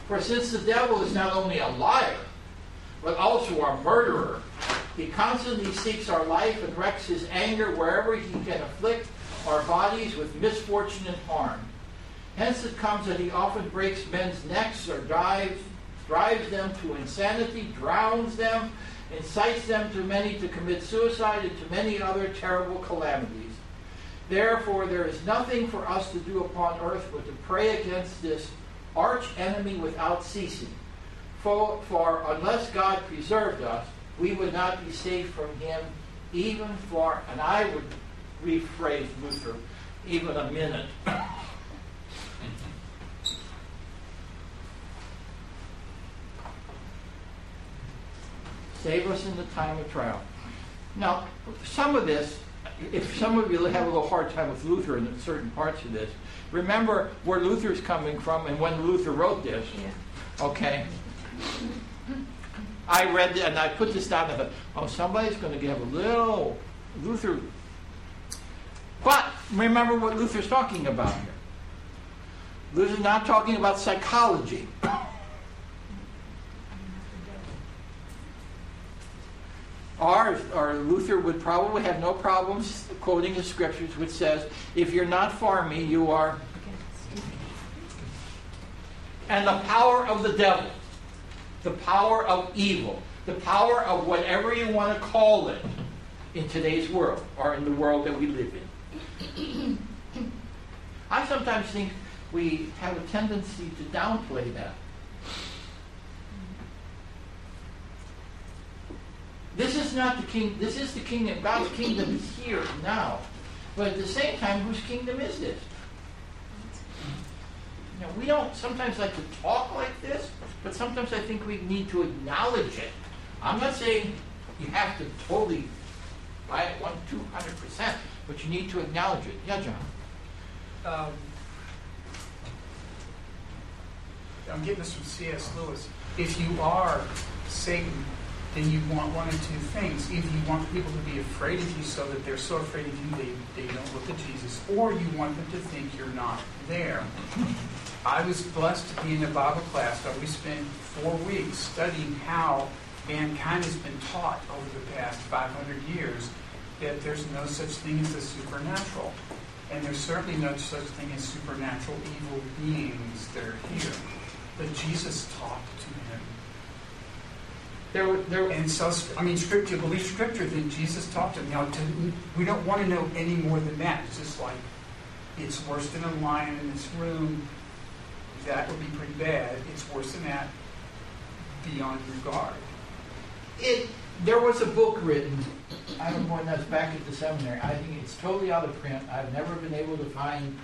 For since the devil is not only a liar, but also a murderer, he constantly seeks our life and wrecks his anger wherever he can afflict our bodies with misfortune and harm. Hence it comes that he often breaks men's necks or drives, drives them to insanity, drowns them, incites them to many to commit suicide and to many other terrible calamities. Therefore, there is nothing for us to do upon earth but to pray against this arch enemy without ceasing. For, for unless God preserved us, we would not be safe from him even for, and I would rephrase Luther, even a minute. [LAUGHS] Save us in the time of trial. Now, some of this, if some of you have a little hard time with Luther in certain parts of this, remember where Luther's coming from and when Luther wrote this. Yeah. Okay? I read it and I put this down and I thought, oh, somebody's going to give a little Luther. But remember what Luther's talking about here. Luther's not talking about psychology. Or, or Luther would probably have no problems quoting the scriptures, which says, if you're not for me, you are. And the power of the devil, the power of evil, the power of whatever you want to call it in today's world, or in the world that we live in. [CLEARS THROAT] I sometimes think we have a tendency to downplay that. This is not the king. This is the kingdom. God's kingdom is here now. But at the same time, whose kingdom is this? You know, we don't sometimes like to talk like this, but sometimes I think we need to acknowledge it. I'm not saying you have to totally buy it one, two hundred percent, but you need to acknowledge it. Yeah, John. Um, I'm getting this from C.S. Lewis. If you are Satan, then you want one of two things. Either you want people to be afraid of you so that they're so afraid of you they, they don't look at Jesus, or you want them to think you're not there. I was blessed to be in a Bible class where we spent four weeks studying how mankind has been taught over the past 500 years that there's no such thing as the supernatural. And there's certainly no such thing as supernatural evil beings that are here. But Jesus talked to him. There, there, and so, I mean, scripture, believe scripture, then Jesus talked to him. Now, to, we don't want to know any more than that. It's just like, it's worse than a lion in this room. That would be pretty bad. It's worse than that, beyond regard. It, there was a book written, I don't know when that's back at the seminary. I think it's totally out of print. I've never been able to find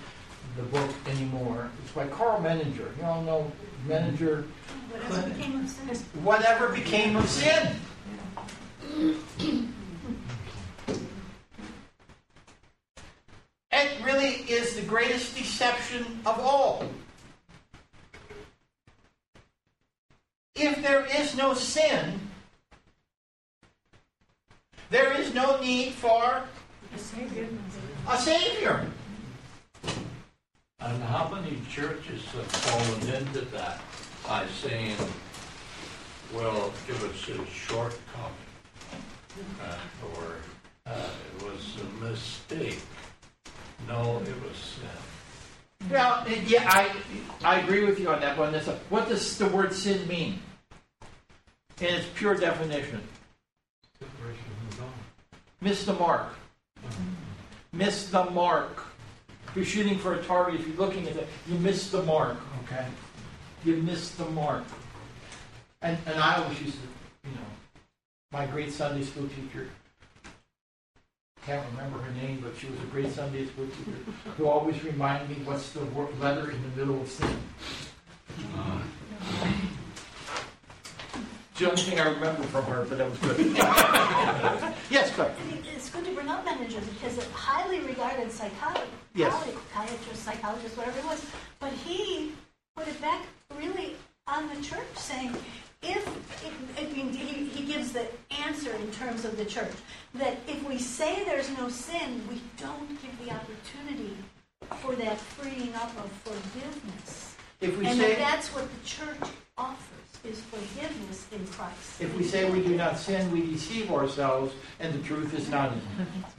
the book anymore. It's by Karl Menninger. You all know Menninger. Whatever became of sin. Whatever became of sin. It really is the greatest deception of all. If there is no sin, there is no need for A savior. a Savior. And how many churches have fallen into that by saying, well, it was a shortcoming, uh, or uh, it was a mistake. No, it was sin. Well, yeah, I I agree with you on that a, what does the word sin mean? In its pure definition. Miss the mark. Miss the mark. If you're shooting for a target, if you're looking at it, you miss the mark, okay? You miss the mark. And and I always used to, you know, my great Sunday school teacher, can't remember her name, but she was a great Sunday school teacher who always reminded me what's the wor- letter in the middle of sin. It's the only thing I remember from her, but that was good. [LAUGHS] yes, Claire. It's good to bring up Menninger because a highly regarded psychologist, Yes. psychiatrist, psychologist, whatever it was, but he put it back really on the church, saying if it, I mean, he, he gives the answer in terms of the church that if we say there's no sin, we don't give the opportunity for that freeing up of forgiveness. If we and say- that that's what the church offers is forgiveness in Christ. If we say we do not sin, we deceive ourselves, and the truth is not in us.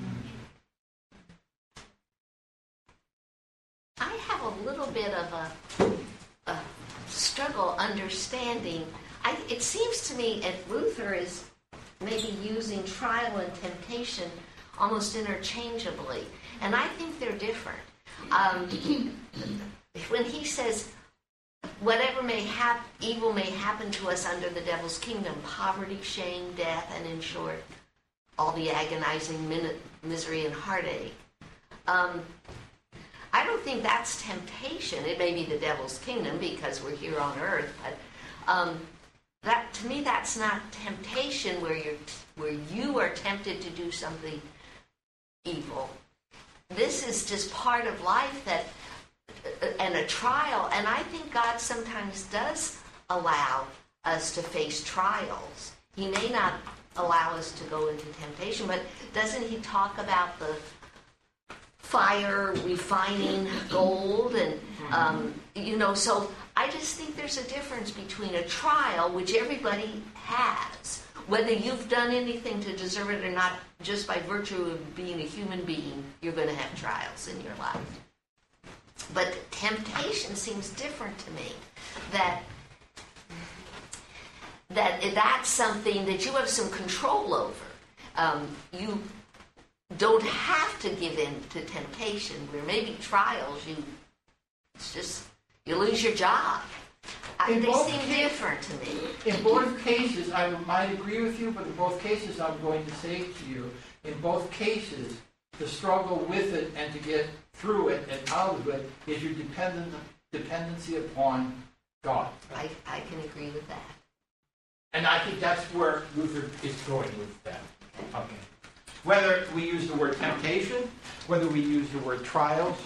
I have a little bit of a, a struggle understanding. I, it seems to me that Luther is maybe using trial and temptation almost interchangeably, and I think they're different. Um, [CLEARS THROAT] when he says, "Whatever may hap- evil may happen to us under the devil's kingdom, poverty, shame, death, and in short, all the agonizing min- misery and heartache." Um, I don't think that's temptation. It may be the devil's kingdom because we're here on earth, but um, that to me that's not temptation where you're where you are tempted to do something evil. This is just part of life that and a trial, and I think God sometimes does allow us to face trials. He may not allow us to go into temptation, but doesn't he talk about the fire refining gold and um, you know so i just think there's a difference between a trial which everybody has whether you've done anything to deserve it or not just by virtue of being a human being you're going to have trials in your life but temptation seems different to me that that that's something that you have some control over um, you don't have to give in to temptation. Where maybe trials, you it's just you lose your job. I, In they both seem ca- different to me. In both cases, I might agree with you, but in both cases, I'm going to say to you, in both cases, the struggle with it and to get through it and out of it is your dependent, dependency upon God. I, I can agree with that. And I think that's where Luther is going with that. Okay. Whether we use the word temptation, whether we use the word trials,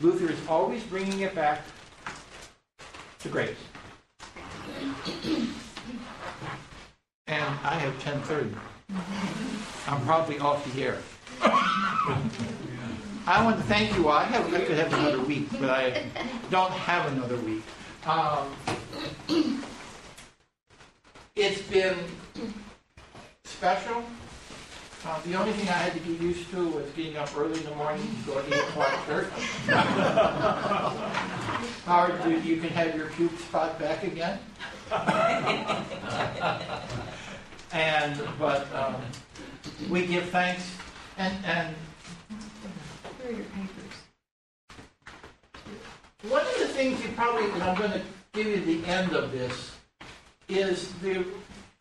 Luther is always bringing it back to grace. And I have 10:30. I'm probably off the air. I want to thank you all. I, have, I could have another week, but I don't have another week. Um, it's been special. Uh, the only thing I had to get used to was getting up early in the morning to go to 8 o'clock church. [LAUGHS] Howard, you, you can have your puke spot back again. and, but um, we give thanks. And, and Where are your papers? one of the things you probably, and I'm going to give you the end of this, is the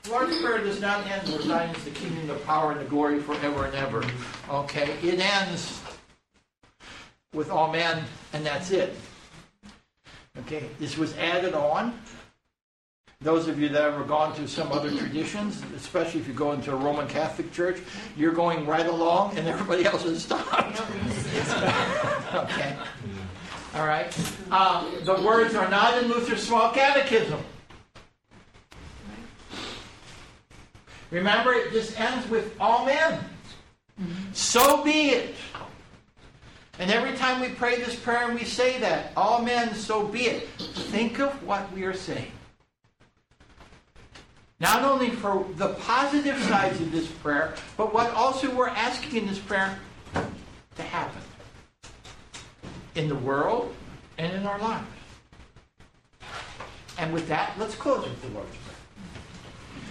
Lord's Prayer does not end with thine is the kingdom, the power, and the glory forever and ever. Okay? It ends with amen, and that's it. Okay? This was added on. Those of you that have ever gone to some other traditions, especially if you go into a Roman Catholic church, you're going right along and everybody else has stopped. [LAUGHS] okay? All right? Um, the words are not in Luther's small catechism. Remember, it just ends with Amen. So be it. And every time we pray this prayer and we say that, Amen, so be it, think of what we are saying. Not only for the positive sides of this prayer, but what also we're asking in this prayer to happen in the world and in our lives. And with that, let's close with the Lord's Prayer.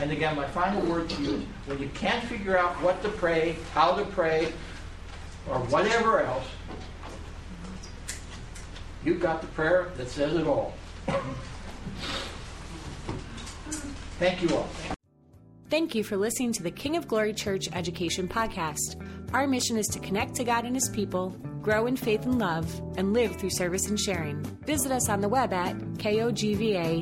And again, my final word to you is when you can't figure out what to pray, how to pray, or whatever else, you've got the prayer that says it all. Thank you all. Thank you for listening to the King of Glory Church Education Podcast. Our mission is to connect to God and His people, grow in faith and love, and live through service and sharing. Visit us on the web at kogva.org.